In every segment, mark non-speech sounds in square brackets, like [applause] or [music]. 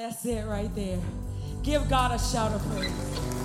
That's it right there. Give God a shout of praise.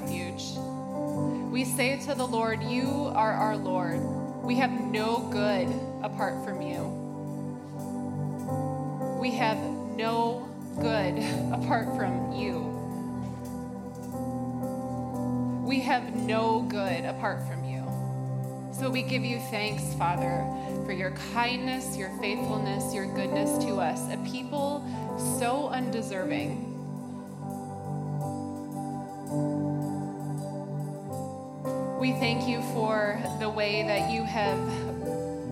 Refuge. We say to the Lord, You are our Lord. We have no good apart from you. We have no good [laughs] apart from you. We have no good apart from you. So we give you thanks, Father, for your kindness, your faithfulness, your goodness to us, a people so undeserving. We thank you for the way that you have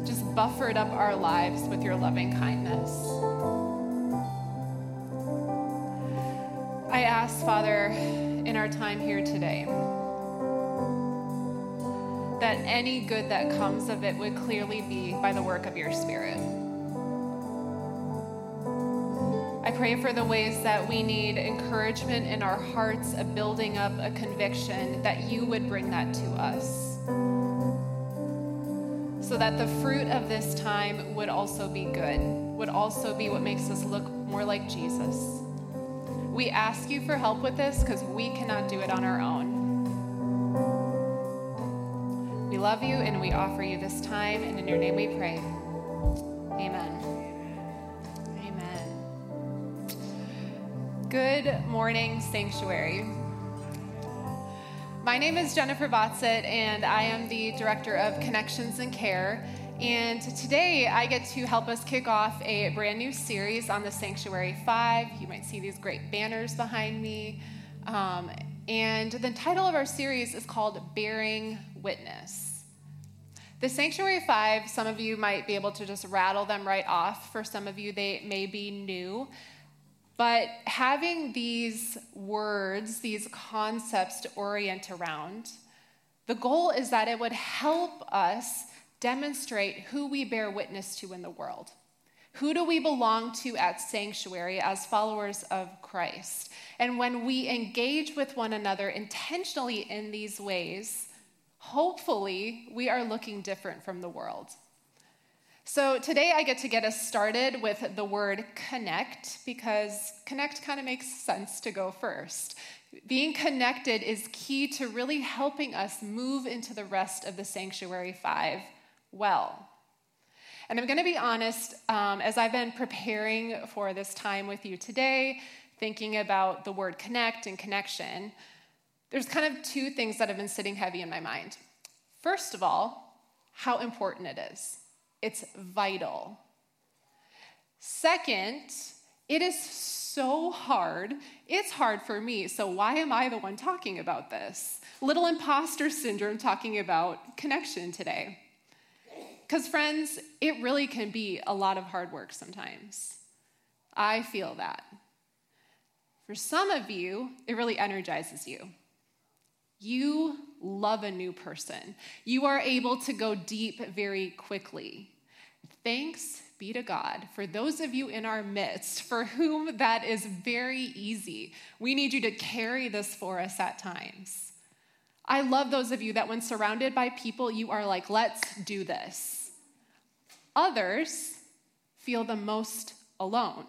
just buffered up our lives with your loving kindness. I ask, Father, in our time here today, that any good that comes of it would clearly be by the work of your Spirit. Pray for the ways that we need encouragement in our hearts of building up a conviction that you would bring that to us. So that the fruit of this time would also be good, would also be what makes us look more like Jesus. We ask you for help with this because we cannot do it on our own. We love you and we offer you this time, and in your name we pray. Amen. Good morning, Sanctuary. My name is Jennifer Botzett, and I am the Director of Connections and Care. And today I get to help us kick off a brand new series on the Sanctuary 5. You might see these great banners behind me. Um, and the title of our series is called Bearing Witness. The Sanctuary Five, some of you might be able to just rattle them right off. For some of you, they may be new. But having these words, these concepts to orient around, the goal is that it would help us demonstrate who we bear witness to in the world. Who do we belong to at Sanctuary as followers of Christ? And when we engage with one another intentionally in these ways, hopefully we are looking different from the world. So today I get to get us started with the word connect because connect kind of makes sense to go first. Being connected is key to really helping us move into the rest of the Sanctuary Five well. And I'm going to be honest, um, as I've been preparing for this time with you today, thinking about the word connect and connection, there's kind of two things that have been sitting heavy in my mind. First of all, how important it is. It's vital. Second, it is so hard. It's hard for me. So, why am I the one talking about this? Little imposter syndrome talking about connection today. Because, friends, it really can be a lot of hard work sometimes. I feel that. For some of you, it really energizes you. You love a new person. You are able to go deep very quickly. Thanks be to God for those of you in our midst for whom that is very easy. We need you to carry this for us at times. I love those of you that when surrounded by people, you are like, let's do this. Others feel the most alone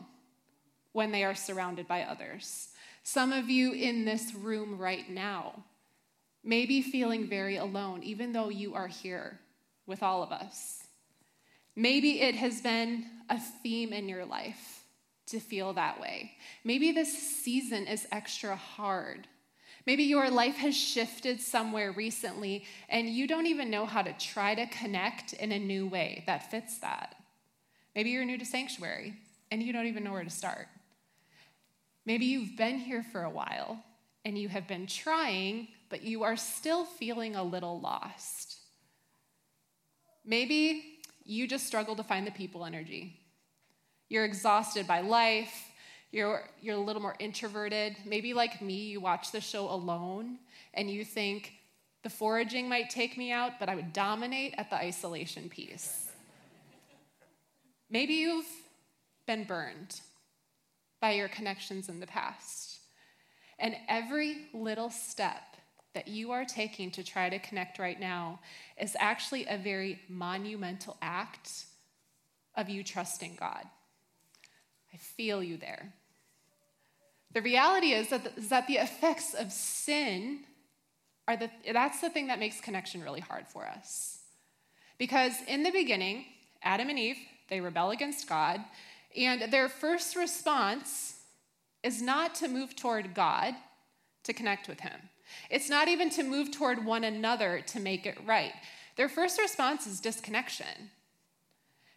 when they are surrounded by others. Some of you in this room right now may be feeling very alone, even though you are here with all of us. Maybe it has been a theme in your life to feel that way. Maybe this season is extra hard. Maybe your life has shifted somewhere recently and you don't even know how to try to connect in a new way that fits that. Maybe you're new to sanctuary and you don't even know where to start. Maybe you've been here for a while and you have been trying, but you are still feeling a little lost. Maybe you just struggle to find the people energy. You're exhausted by life. You're, you're a little more introverted. Maybe, like me, you watch the show alone and you think, the foraging might take me out, but I would dominate at the isolation piece. Maybe you've been burned by your connections in the past. And every little step that you are taking to try to connect right now is actually a very monumental act of you trusting God. I feel you there. The reality is that the, is that the effects of sin are the, that's the thing that makes connection really hard for us. Because in the beginning, Adam and Eve, they rebel against God, and their first response is not to move toward God to connect with Him. It's not even to move toward one another to make it right. Their first response is disconnection.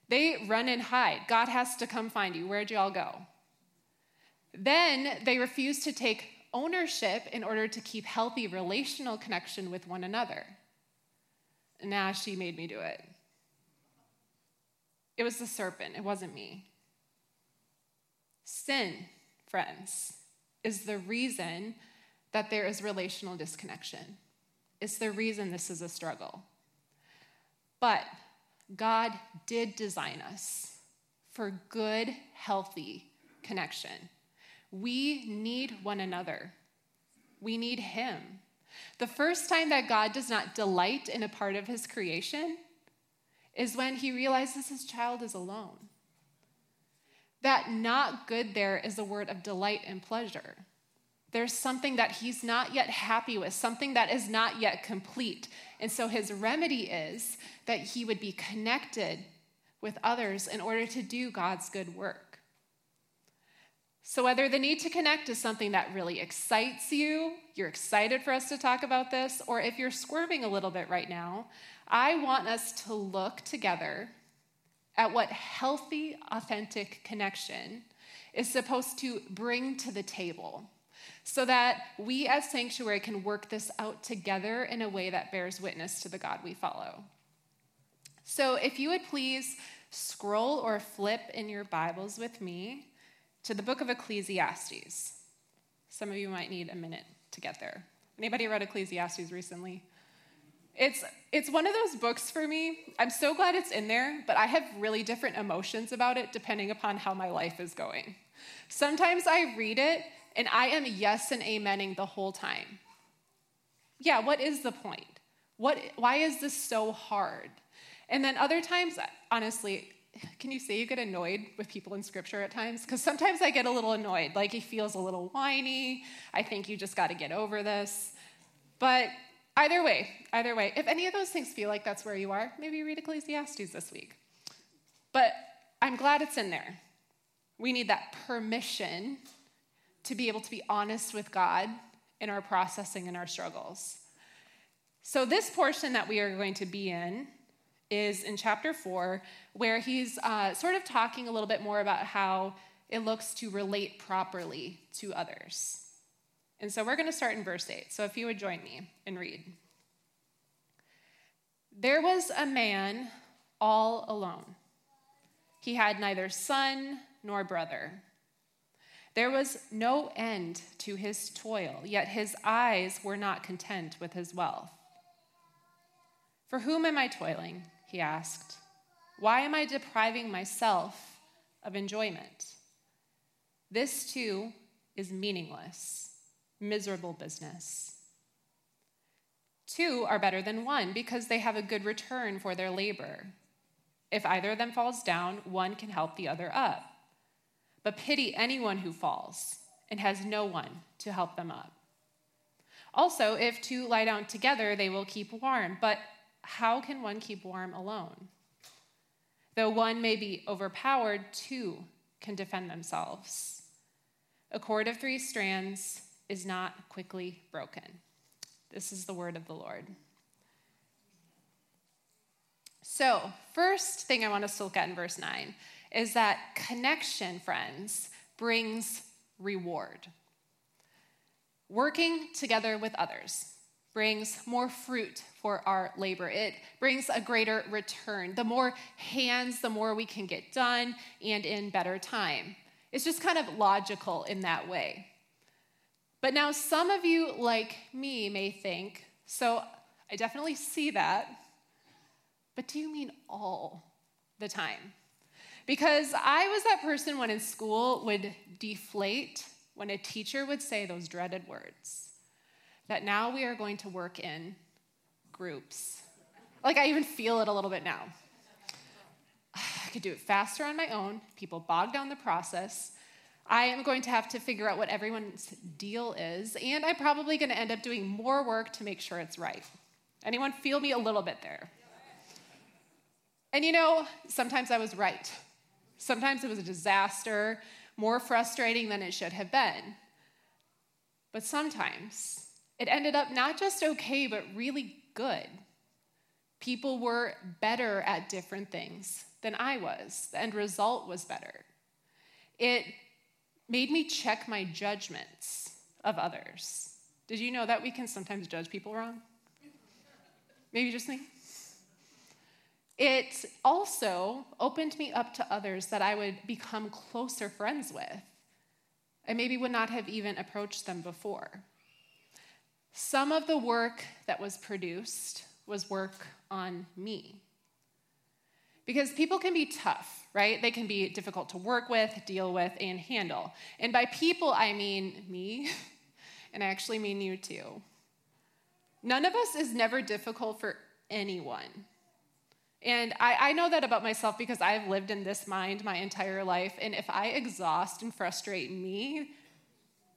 They run and hide. God has to come find you. Where'd you all go? Then they refuse to take ownership in order to keep healthy relational connection with one another. Nah, she made me do it. It was the serpent, it wasn't me. Sin, friends, is the reason that there is relational disconnection. It's the reason this is a struggle. But God did design us for good, healthy connection. We need one another. We need Him. The first time that God does not delight in a part of His creation is when He realizes His child is alone. That not good there is a word of delight and pleasure. There's something that he's not yet happy with, something that is not yet complete. And so his remedy is that he would be connected with others in order to do God's good work. So, whether the need to connect is something that really excites you, you're excited for us to talk about this, or if you're squirming a little bit right now, I want us to look together at what healthy, authentic connection is supposed to bring to the table so that we as sanctuary can work this out together in a way that bears witness to the God we follow. So, if you would please scroll or flip in your Bibles with me to the book of Ecclesiastes. Some of you might need a minute to get there. Anybody read Ecclesiastes recently? It's, it's one of those books for me. I'm so glad it's in there, but I have really different emotions about it depending upon how my life is going. Sometimes I read it and I am yes and amening the whole time. Yeah, what is the point? What, why is this so hard? And then other times, honestly, can you say you get annoyed with people in scripture at times? Because sometimes I get a little annoyed, like he feels a little whiny. I think you just got to get over this. But either way, either way, if any of those things feel like that's where you are, maybe read Ecclesiastes this week. But I'm glad it's in there. We need that permission to be able to be honest with God in our processing and our struggles. So, this portion that we are going to be in is in chapter four, where he's uh, sort of talking a little bit more about how it looks to relate properly to others. And so, we're going to start in verse 8. So, if you would join me and read. There was a man all alone. He had neither son nor brother. There was no end to his toil, yet his eyes were not content with his wealth. For whom am I toiling? He asked. Why am I depriving myself of enjoyment? This too is meaningless, miserable business. Two are better than one because they have a good return for their labor. If either of them falls down, one can help the other up but pity anyone who falls and has no one to help them up. Also, if two lie down together, they will keep warm, but how can one keep warm alone? Though one may be overpowered, two can defend themselves. A cord of three strands is not quickly broken. This is the word of the Lord. So, first thing I want us to look at in verse 9 is that connection, friends, brings reward. working together with others brings more fruit for our labor. It brings a greater return. The more hands, the more we can get done and in better time. It's just kind of logical in that way. But now, some of you, like me, may think, so I definitely see that, but do you mean all the time? Because I was that person when in school would deflate when a teacher would say those dreaded words that now we are going to work in groups. Like I even feel it a little bit now. [sighs] I could do it faster on my own. People bog down the process. I am going to have to figure out what everyone's deal is, and I'm probably going to end up doing more work to make sure it's right. Anyone feel me a little bit there? And you know, sometimes I was right. Sometimes it was a disaster, more frustrating than it should have been. But sometimes it ended up not just okay, but really good. People were better at different things than I was. The end result was better. It made me check my judgments of others. Did you know that we can sometimes judge people wrong? Maybe just me? It also opened me up to others that I would become closer friends with. I maybe would not have even approached them before. Some of the work that was produced was work on me. Because people can be tough, right? They can be difficult to work with, deal with, and handle. And by people, I mean me, [laughs] and I actually mean you too. None of us is never difficult for anyone. And I, I, know that about myself because I've lived in this mind my entire life. And if I exhaust and frustrate me,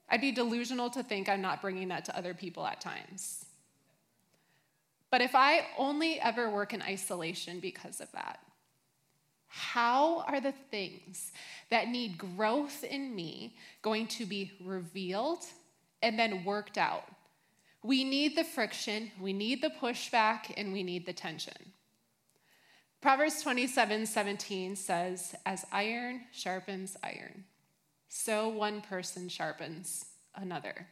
I'd be delusional to think I'm not bringing that to other people at times. But if I only ever work in isolation because of that, how are the things that need growth in me going to be revealed and then worked out? We need the friction, we need the pushback, and we need the tension. Proverbs 27 17 says, As iron sharpens iron, so one person sharpens another.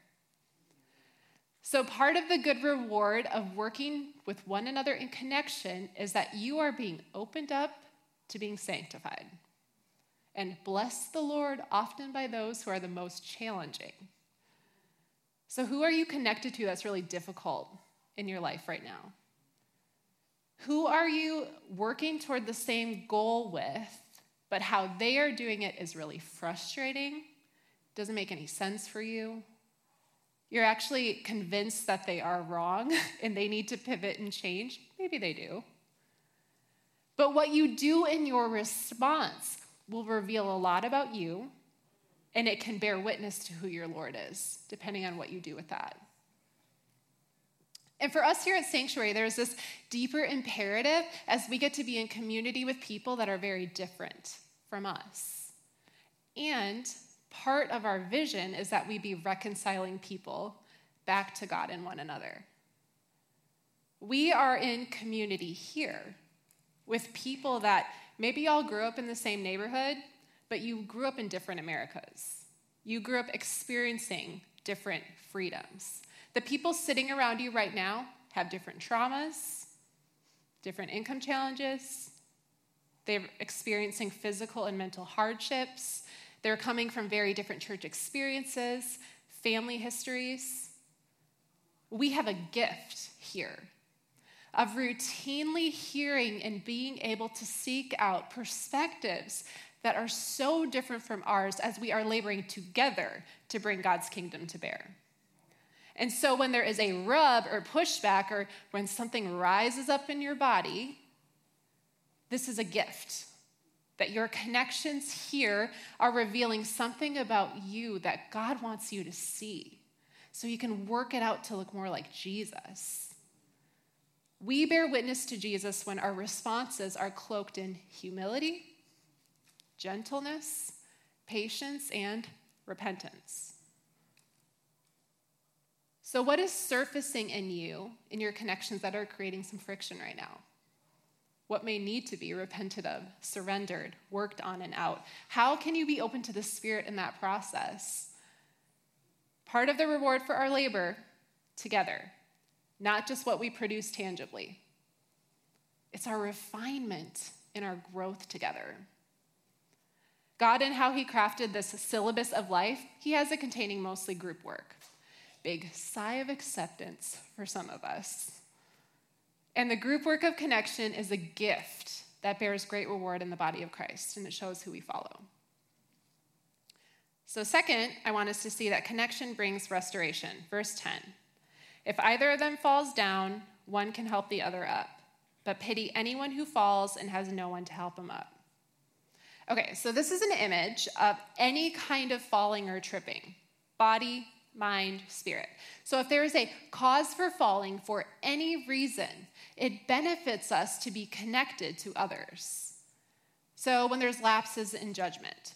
So, part of the good reward of working with one another in connection is that you are being opened up to being sanctified. And bless the Lord often by those who are the most challenging. So, who are you connected to that's really difficult in your life right now? Who are you working toward the same goal with, but how they are doing it is really frustrating, doesn't make any sense for you? You're actually convinced that they are wrong [laughs] and they need to pivot and change. Maybe they do. But what you do in your response will reveal a lot about you, and it can bear witness to who your Lord is, depending on what you do with that. And for us here at Sanctuary, there's this deeper imperative as we get to be in community with people that are very different from us. And part of our vision is that we be reconciling people back to God and one another. We are in community here with people that maybe y'all grew up in the same neighborhood, but you grew up in different Americas. You grew up experiencing different freedoms. The people sitting around you right now have different traumas, different income challenges. They're experiencing physical and mental hardships. They're coming from very different church experiences, family histories. We have a gift here of routinely hearing and being able to seek out perspectives that are so different from ours as we are laboring together to bring God's kingdom to bear. And so when there is a rub or pushback or when something rises up in your body, this is a gift. That your connections here are revealing something about you that God wants you to see. So you can work it out to look more like Jesus. We bear witness to Jesus when our responses are cloaked in humility, gentleness, patience, and repentance. So, what is surfacing in you, in your connections that are creating some friction right now? What may need to be repented of, surrendered, worked on, and out? How can you be open to the Spirit in that process? part of the reward for our labor together, not just what we produce tangibly. It's our refinement in our growth together. God, and how He crafted this syllabus of life, He has it containing mostly group work. Big sigh of acceptance for some of us. And the group work of connection is a gift that bears great reward in the body of Christ, and it shows who we follow. So, second, I want us to see that connection brings restoration. Verse 10 If either of them falls down, one can help the other up, but pity anyone who falls and has no one to help him up. Okay, so this is an image of any kind of falling or tripping body, mind, spirit. So if there is a cause for falling for any reason, it benefits us to be connected to others. So when there's lapses in judgment,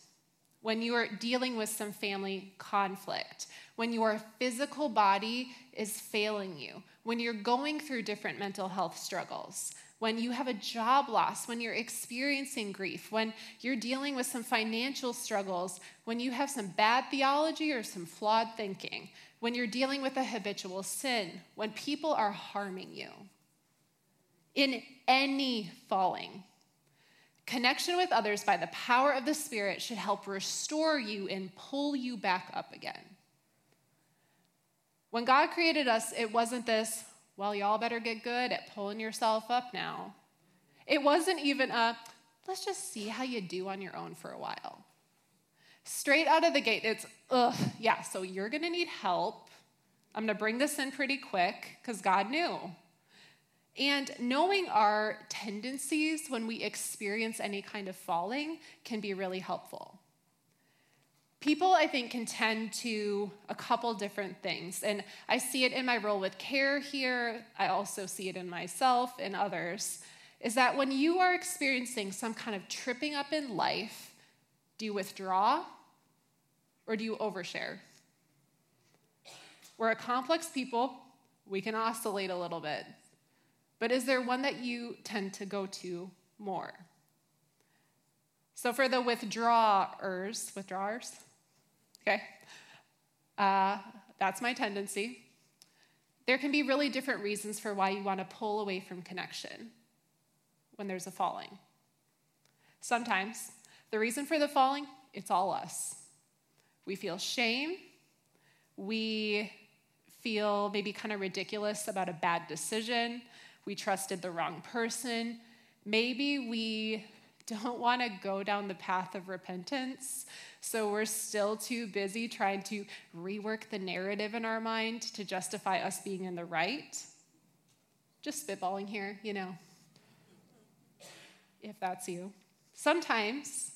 when you are dealing with some family conflict, when your physical body is failing you, when you're going through different mental health struggles, when you have a job loss, when you're experiencing grief, when you're dealing with some financial struggles, when you have some bad theology or some flawed thinking, when you're dealing with a habitual sin, when people are harming you. In any falling, connection with others by the power of the Spirit should help restore you and pull you back up again. When God created us, it wasn't this, well, y'all better get good at pulling yourself up now. It wasn't even a, let's just see how you do on your own for a while. Straight out of the gate, it's, ugh, yeah, so you're gonna need help. I'm gonna bring this in pretty quick because God knew. And knowing our tendencies when we experience any kind of falling can be really helpful. People, I think, can tend to a couple different things. And I see it in my role with care here. I also see it in myself and others. Is that when you are experiencing some kind of tripping up in life, do you withdraw or do you overshare? We're a complex people, we can oscillate a little bit. But is there one that you tend to go to more? So for the withdrawers, withdrawers, okay? Uh, that's my tendency. There can be really different reasons for why you want to pull away from connection when there's a falling. Sometimes the reason for the falling, it's all us. We feel shame. We feel maybe kind of ridiculous about a bad decision. We trusted the wrong person. Maybe we don't want to go down the path of repentance. So we're still too busy trying to rework the narrative in our mind to justify us being in the right. Just spitballing here, you know, if that's you. Sometimes,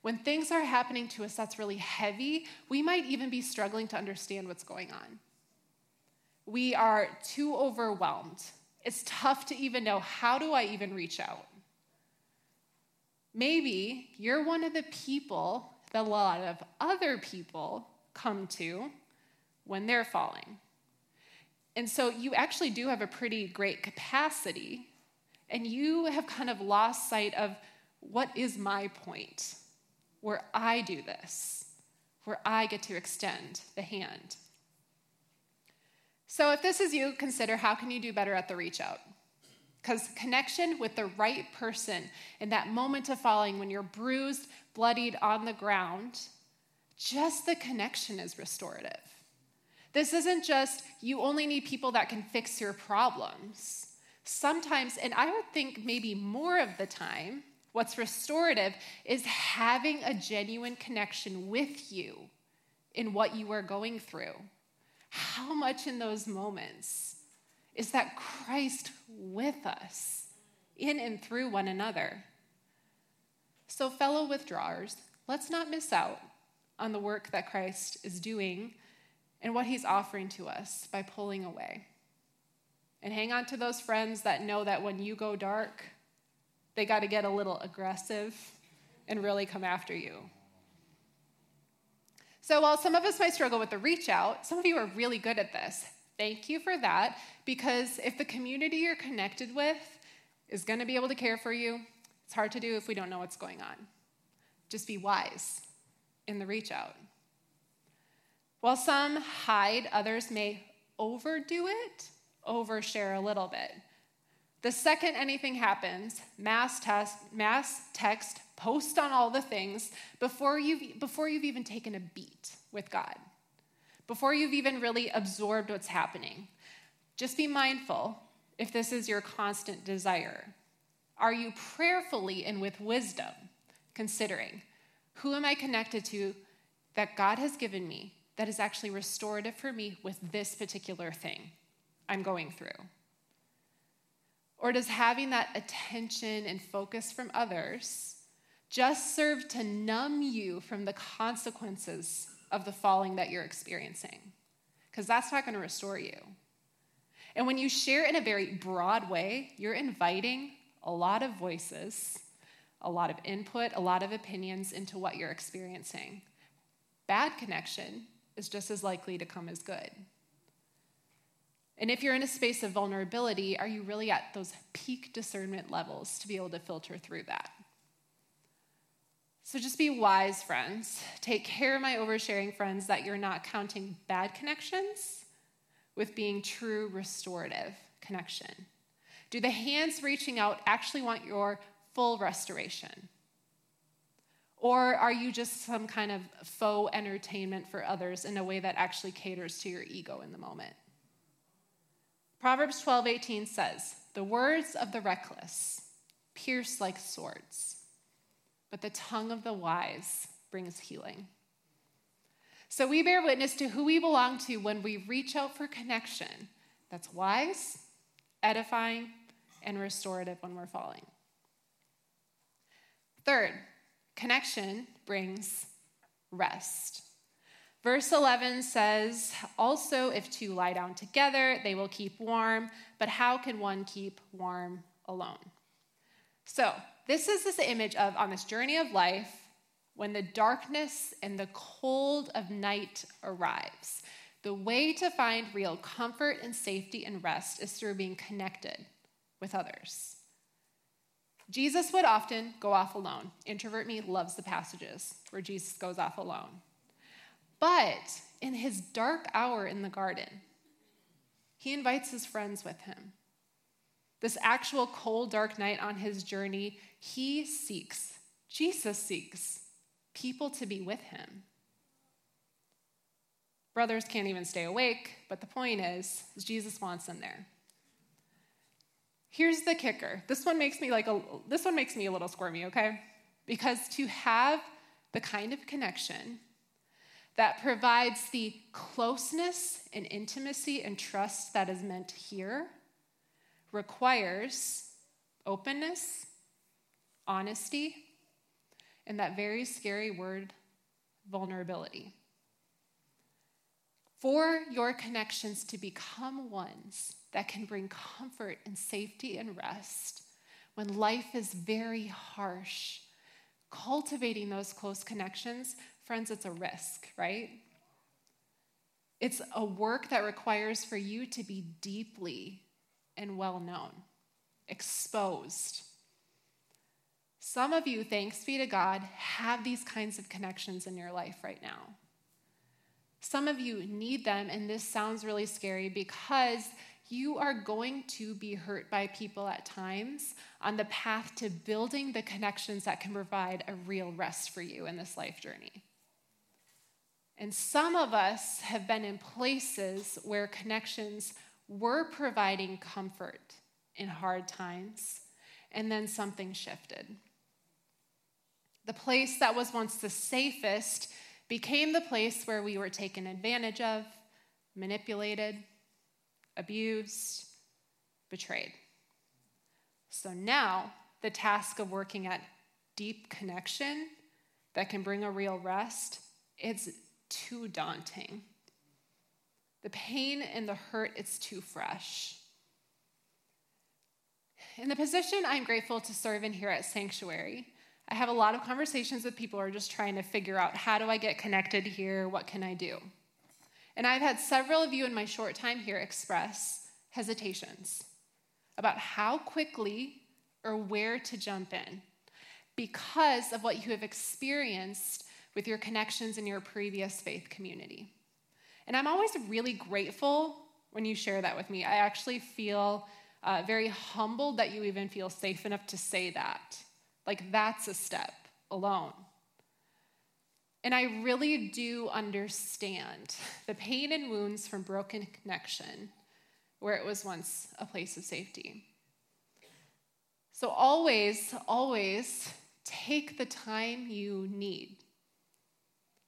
when things are happening to us that's really heavy, we might even be struggling to understand what's going on. We are too overwhelmed. It's tough to even know how do I even reach out? Maybe you're one of the people that a lot of other people come to when they're falling. And so you actually do have a pretty great capacity, and you have kind of lost sight of what is my point where I do this, where I get to extend the hand. So if this is you, consider how can you do better at the reach out? Because connection with the right person in that moment of falling, when you're bruised, bloodied on the ground, just the connection is restorative. This isn't just you only need people that can fix your problems. Sometimes, and I would think maybe more of the time, what's restorative is having a genuine connection with you in what you are going through. How much in those moments is that Christ with us in and through one another. So, fellow withdrawers, let's not miss out on the work that Christ is doing and what he's offering to us by pulling away. And hang on to those friends that know that when you go dark, they got to get a little aggressive and really come after you. So, while some of us might struggle with the reach out, some of you are really good at this. Thank you for that, because if the community you're connected with is going to be able to care for you, it's hard to do if we don't know what's going on. Just be wise in the reach out. While some hide, others may overdo it, overshare a little bit. The second anything happens, mass, test, mass text, post on all the things before you've, before you've even taken a beat with God, before you've even really absorbed what's happening. Just be mindful if this is your constant desire. Are you prayerfully and with wisdom considering who am I connected to that God has given me that is actually restorative for me with this particular thing I'm going through? Or does having that attention and focus from others just serve to numb you from the consequences of the falling that you're experiencing? Because that's not going to restore you. And when you share in a very broad way, you're inviting a lot of voices, a lot of input, a lot of opinions into what you're experiencing. Bad connection is just as likely to come as good. And if you're in a space of vulnerability, are you really at those peak discernment levels to be able to filter through that? So just be wise, friends. Take care, my oversharing friends, that you're not counting bad connections with being true restorative connection. Do the hands reaching out actually want your full restoration? Or are you just some kind of faux entertainment for others in a way that actually caters to your ego in the moment? Proverbs 12, 18 says, The words of the reckless pierce like swords, but the tongue of the wise brings healing. So we bear witness to who we belong to when we reach out for connection that's wise, edifying, and restorative when we're falling. Third, connection brings rest. Verse 11 says, Also, if two lie down together, they will keep warm, but how can one keep warm alone? So, this is this image of on this journey of life, when the darkness and the cold of night arrives, the way to find real comfort and safety and rest is through being connected with others. Jesus would often go off alone. Introvert me loves the passages where Jesus goes off alone. But in his dark hour in the garden, he invites his friends with him. This actual cold, dark night on his journey, he seeks, Jesus seeks people to be with him. Brothers can't even stay awake, but the point is, is Jesus wants them there. Here's the kicker. This one makes me like a this one makes me a little squirmy, okay? Because to have the kind of connection that provides the closeness and intimacy and trust that is meant here requires openness, honesty, and that very scary word, vulnerability. For your connections to become ones that can bring comfort and safety and rest when life is very harsh, cultivating those close connections Friends, it's a risk, right? It's a work that requires for you to be deeply and well known, exposed. Some of you, thanks be to God, have these kinds of connections in your life right now. Some of you need them, and this sounds really scary because you are going to be hurt by people at times on the path to building the connections that can provide a real rest for you in this life journey. And some of us have been in places where connections were providing comfort in hard times, and then something shifted. The place that was once the safest became the place where we were taken advantage of, manipulated, abused, betrayed. So now, the task of working at deep connection that can bring a real rest, it's too daunting. The pain and the hurt, it's too fresh. In the position I'm grateful to serve in here at Sanctuary, I have a lot of conversations with people who are just trying to figure out how do I get connected here? What can I do? And I've had several of you in my short time here express hesitations about how quickly or where to jump in because of what you have experienced with your connections in your previous faith community. And I'm always really grateful when you share that with me. I actually feel uh, very humbled that you even feel safe enough to say that. Like, that's a step alone. And I really do understand the pain and wounds from broken connection where it was once a place of safety. So, always, always take the time you need.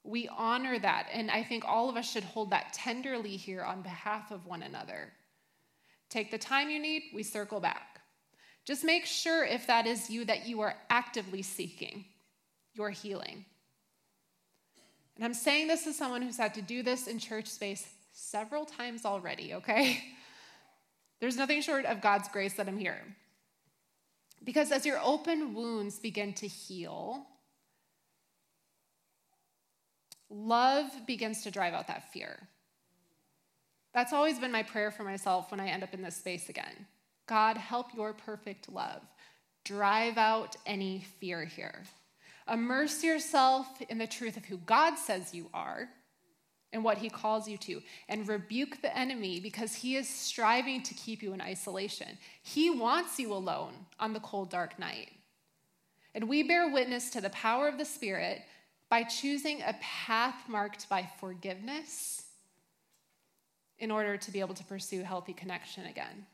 We honor that, and I think all of us should hold that tenderly here on behalf of one another. Take the time you need, we circle back. Just make sure if that is you that you are actively seeking your healing. And I'm saying this as someone who's had to do this in church space several times already, okay? [laughs] There's nothing short of God's grace that I'm here. Because as your open wounds begin to heal, love begins to drive out that fear. That's always been my prayer for myself when I end up in this space again. God, help your perfect love drive out any fear here. Immerse yourself in the truth of who God says you are and what he calls you to, and rebuke the enemy because he is striving to keep you in isolation. He wants you alone on the cold, dark night. And we bear witness to the power of the Spirit by choosing a path marked by forgiveness in order to be able to pursue healthy connection again.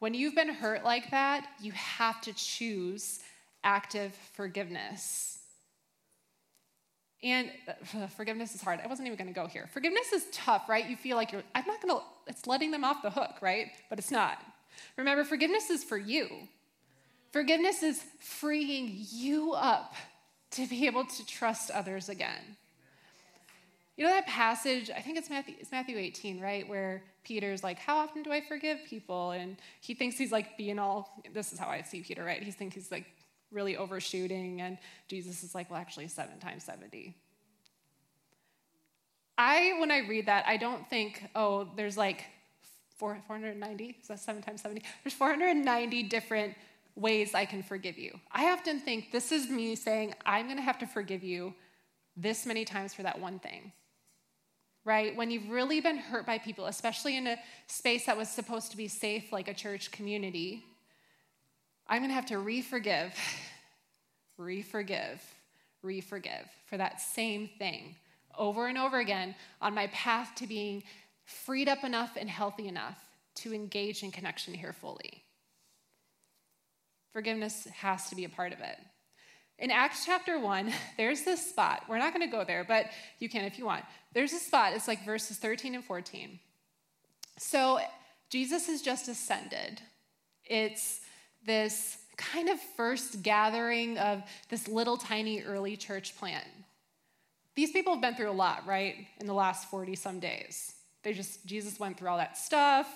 When you've been hurt like that, you have to choose active forgiveness. And uh, [sighs] forgiveness is hard. I wasn't even going to go here. Forgiveness is tough, right? You feel like you're, I'm not going to, it's letting them off the hook, right? But it's not. Remember, forgiveness is for you. Forgiveness is freeing you up to be able to trust others again. You know that passage, I think it's Matthew, it's Matthew 18, right? Where Peter's like, How often do I forgive people? And he thinks he's like being all, this is how I see Peter, right? He thinks he's like really overshooting, and Jesus is like, well, actually, seven times 70. I, when I read that, I don't think, oh, there's like 490, is that seven times 70? There's 490 different ways I can forgive you. I often think this is me saying, I'm gonna have to forgive you this many times for that one thing. Right? When you've really been hurt by people, especially in a space that was supposed to be safe, like a church community, I'm going to have to re forgive, re forgive, re forgive for that same thing over and over again on my path to being freed up enough and healthy enough to engage in connection here fully. Forgiveness has to be a part of it. In Acts chapter 1, [laughs] there's this spot. We're not going to go there, but you can if you want. There's a spot, it's like verses 13 and 14. So Jesus has just ascended. It's this kind of first gathering of this little tiny early church plant. These people have been through a lot, right, in the last 40 some days. They just, Jesus went through all that stuff.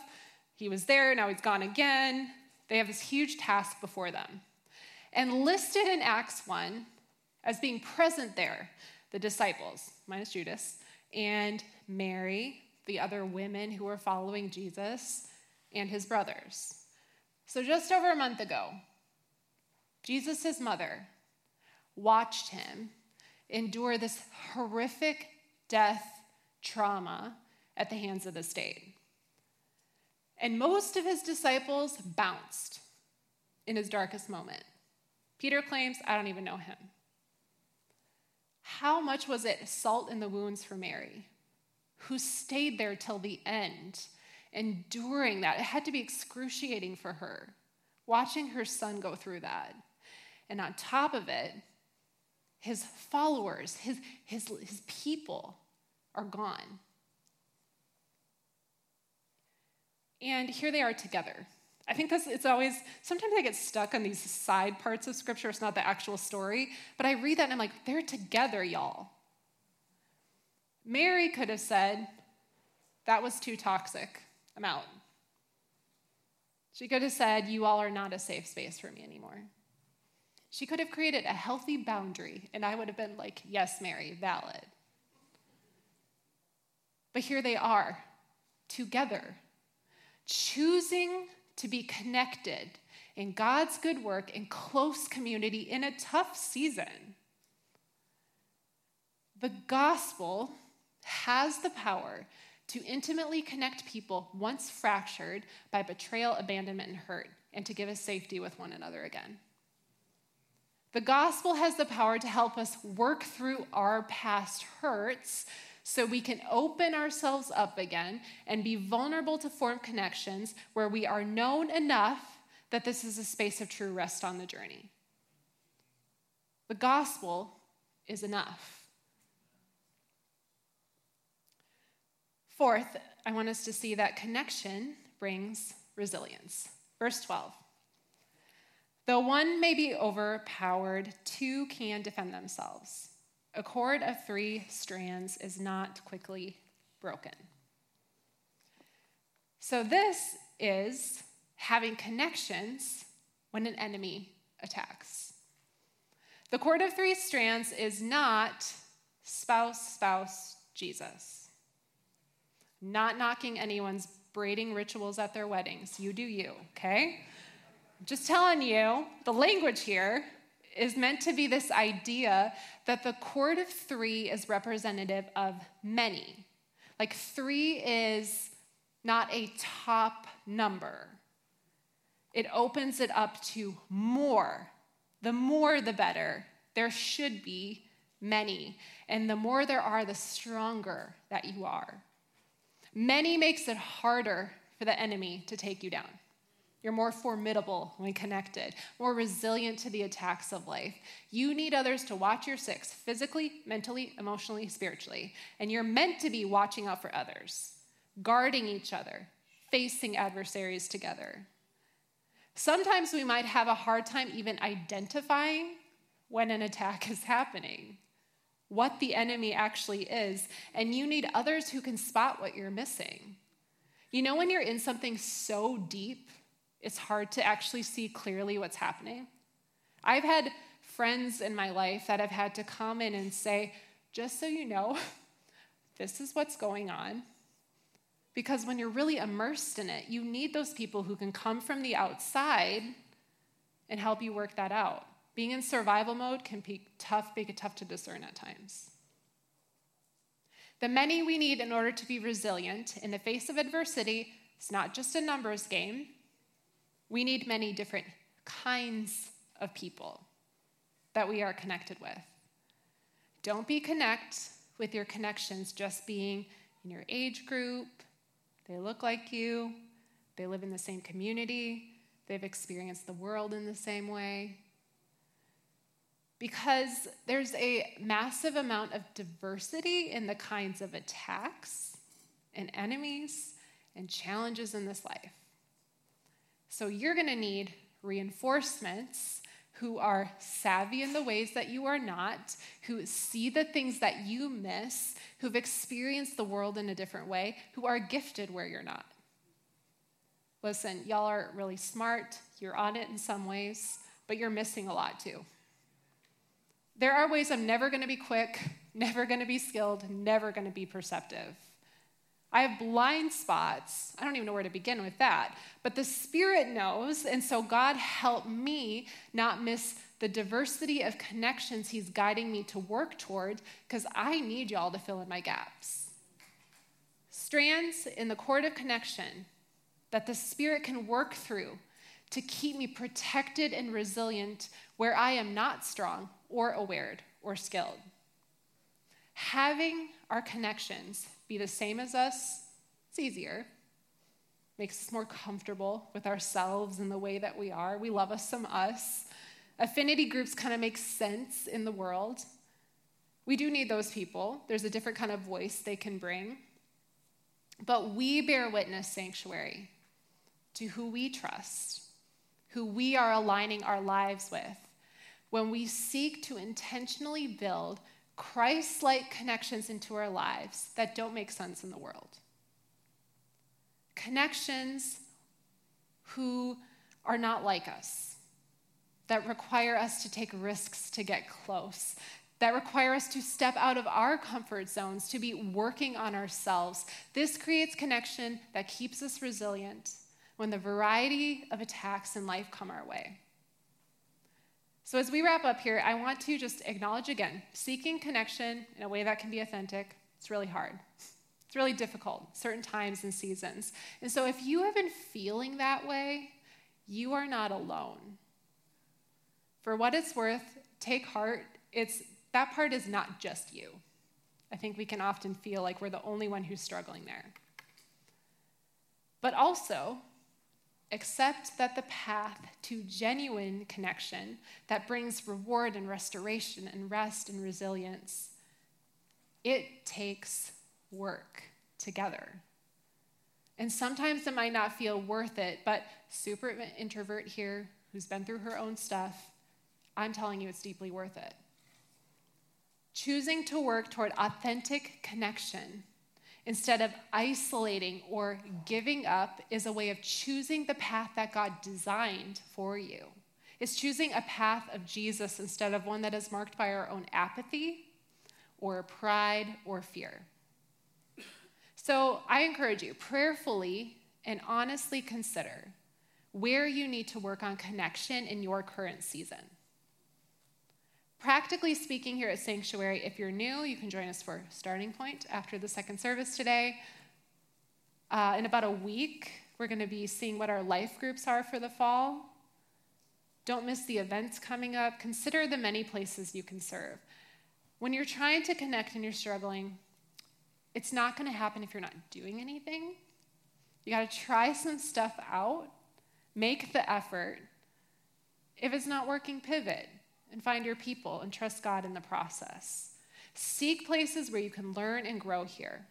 He was there, now he's gone again. They have this huge task before them. And listed in Acts 1 as being present there, the disciples, minus Judas, and Mary, the other women who were following Jesus, and his brothers. So, just over a month ago, Jesus' mother watched him endure this horrific death trauma at the hands of the state. And most of his disciples bounced in his darkest moment. Peter claims, I don't even know him. How much was it salt in the wounds for Mary, who stayed there till the end enduring that. It had to be excruciating for her, watching her son go through that. And on top of it, his followers, his, his, his people are gone. And here they are together. I think this it's always sometimes I get stuck on these side parts of scripture. It's not the actual story, but I read that and I'm like, they're together, y'all. Mary could have said, that was too toxic. I'm out. She could have said, You all are not a safe space for me anymore. She could have created a healthy boundary, and I would have been like, Yes, Mary, valid. But here they are, together, choosing to be connected in God's good work in close community in a tough season. The gospel has the power to intimately connect people once fractured by betrayal, abandonment, and hurt, and to give us safety with one another again. The gospel has the power to help us work through our past hurts so we can open ourselves up again and be vulnerable to form connections where we are known enough that this is a space of true rest on the journey. The gospel is enough. Fourth, I want us to see that connection brings resilience. Verse 12. Though one may be overpowered, two can defend themselves. A cord of three strands is not quickly broken. So, this is having connections when an enemy attacks. The cord of three strands is not spouse, spouse, Jesus. Not knocking anyone's braiding rituals at their weddings. You do you, okay? Just telling you, the language here is meant to be this idea that the cord of three is representative of many. Like three is not a top number, it opens it up to more. The more, the better. There should be many. And the more there are, the stronger that you are. Many makes it harder for the enemy to take you down. You're more formidable when connected, more resilient to the attacks of life. You need others to watch your six physically, mentally, emotionally, spiritually. And you're meant to be watching out for others, guarding each other, facing adversaries together. Sometimes we might have a hard time even identifying when an attack [laughs] is happening, what the enemy actually is, and you need others who can spot what you're missing. You know, when you're in something so deep, it's hard to actually see clearly what's happening. I've had friends in my life that have had to come in and say, just so you know, [laughs] this is what's going on. Because when you're really immersed in it, you need those people who can come from the outside and help you work that out. Being in survival mode can be tough, make it tough to discern at times. The many we need in order to be resilient in the face of adversity is not just a numbers game, we need many different kinds of people that we are connected with. Don't be connect with your connections just being in your age group, they look like you, they live in the same community, they've experienced the world in the same way. Because there's a massive amount of diversity in the kinds of attacks and enemies and challenges in this life. So you're going to need reinforcements who are savvy in the ways that you are not, who see the things that you miss, who've experienced the world in a different way, who are gifted where you're not. Listen, y'all are really smart, you're on it in some ways, but you're missing a lot too. There are ways I'm never going to be quick, [laughs] never going to be skilled, never going to be perceptive. I have blind spots. I don't even know where to begin with that. But the Spirit knows, and so God help me not miss the diversity of connections He's guiding me to work toward, because I need y'all to fill in my gaps. Strands in the cord of connection that the Spirit can work through to keep me protected and resilient where I am not strong or aware or skilled. Having our connections be the same as us, it's easier. Makes us more comfortable with ourselves and the way that we are. We love us some us. Affinity groups kind of make sense in the world. We do need those people. There's a different kind of voice they can bring. But we bear witness, sanctuary, to who we trust, who we are aligning our lives with, when we seek to intentionally build Christ like connections into our lives that don't make sense in the world. Connections who are not like us, that require us to take risks to get close, that require us to step out of our comfort zones, to be working on ourselves. This creates connection that keeps us resilient when the variety of attacks in life come our way. So, as we wrap up here, I want to just acknowledge again seeking connection in a way that can be authentic, it's really hard. It's really difficult, certain times and seasons. And so if you have been feeling that way, you are not alone. For what it's worth, take heart. It's that part is not just you. I think we can often feel like we're the only one who's struggling there. But also, accept that the path to genuine connection that brings reward and restoration and rest and resilience, it takes work together. And sometimes it might not feel worth it, but super introvert here who's been through her own stuff, I'm telling you it's deeply worth it. Choosing to work toward authentic connection instead of isolating or giving up is a way of choosing the path that God designed for you. It's choosing a path of Jesus instead of one that is marked by our own apathy or pride or fear. So I encourage you, prayerfully and honestly consider where you need to work on connection in your current season. Practically speaking, here at Sanctuary, if you're new, you can join us for Starting Point after the second service today. Uh, in about a week, we're going to be seeing what our life groups are for the fall. Don't miss the events coming up. Consider the many places you can serve. When you're trying to connect and you're struggling, it's not going to happen if you're not doing anything. You got to try some stuff out, make the effort. If it's not working, pivot and find your people and trust God in the process. Seek places where you can learn and grow here.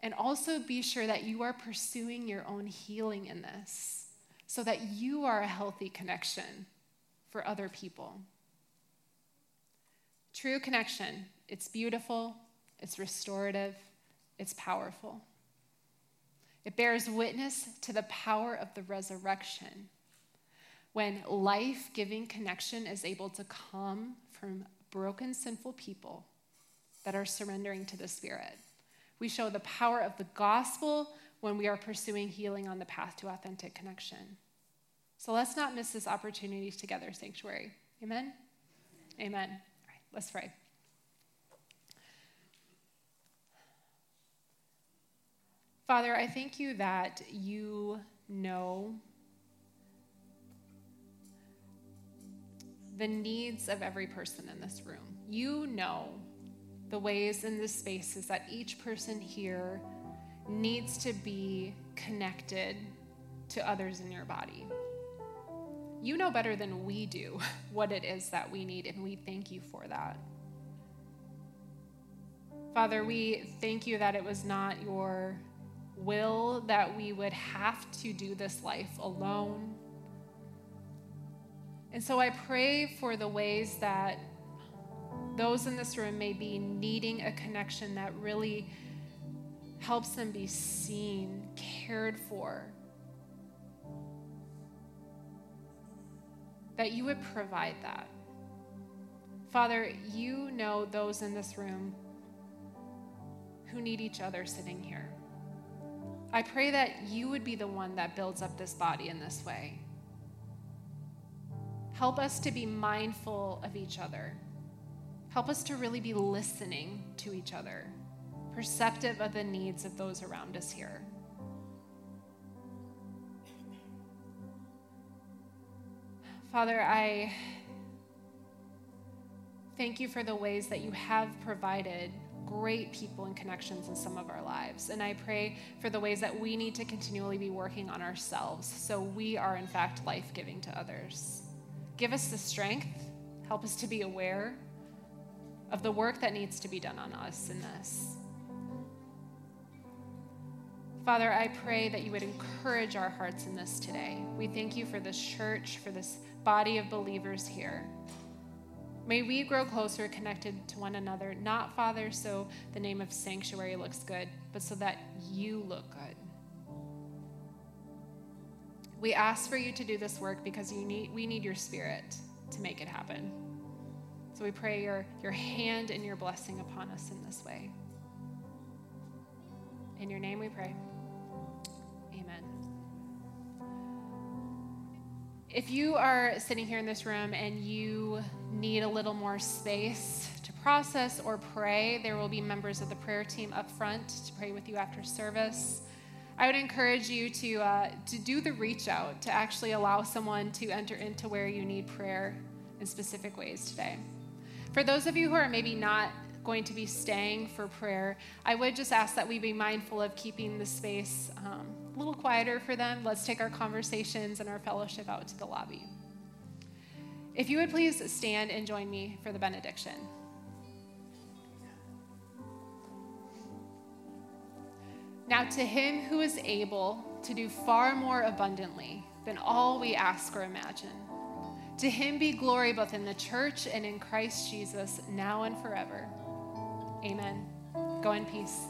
And also be sure that you are pursuing your own healing in this so that you are a healthy connection for other people. True connection, it's beautiful, it's restorative, it's powerful. It bears witness to the power of the resurrection when life giving connection is able to come from broken, sinful people that are surrendering to the Spirit. We show the power of the gospel when we are pursuing healing on the path to authentic connection. So let's not miss this opportunity together, Sanctuary. Amen? Amen. All right, let's pray. Father, I thank you that you know the needs of every person in this room. You know the ways and the spaces that each person here needs to be connected to others in your body. You know better than we do [laughs] what it is that we need, and we thank you for that. Father, we thank you that it was not your will that we would have to do this life alone and so I pray for the ways that those in this room may be needing a connection that really helps them be seen, cared for. That you would provide that. Father, you know those in this room who need each other sitting here. I pray that you would be the one that builds up this body in this way. Help us to be mindful of each other. Help us to really be listening to each other, perceptive of the needs of those around us here. Father, I thank you for the ways that you have provided great people and connections in some of our lives. And I pray for the ways that we need to continually be working on ourselves so we are, in fact, life giving to others. Give us the strength. Help us to be aware of the work that needs to be done on us in this. Father, I pray that you would encourage our hearts in this today. We thank you for this church, for this body of believers here. May we grow closer, connected to one another, not, Father, so the name of sanctuary looks good, but so that you look good. We ask for you to do this work because you need, we need your spirit to make it happen. So we pray your, your hand and your blessing upon us in this way. In your name we pray. Amen. If you are sitting here in this room and you need a little more space to process or pray, there will be members of the prayer team up front to pray with you after service. I would encourage you to, uh, to do the reach out, to actually allow someone to enter into where you need prayer in specific ways today. For those of you who are maybe not going to be staying for prayer, I would just ask that we be mindful of keeping the space um, a little quieter for them. Let's take our conversations and our fellowship out to the lobby. If you would please stand and join me for the benediction. Now, to him who is able to do far more abundantly than all we ask or imagine, to him be glory both in the church and in Christ Jesus, now and forever. Amen. Go in peace.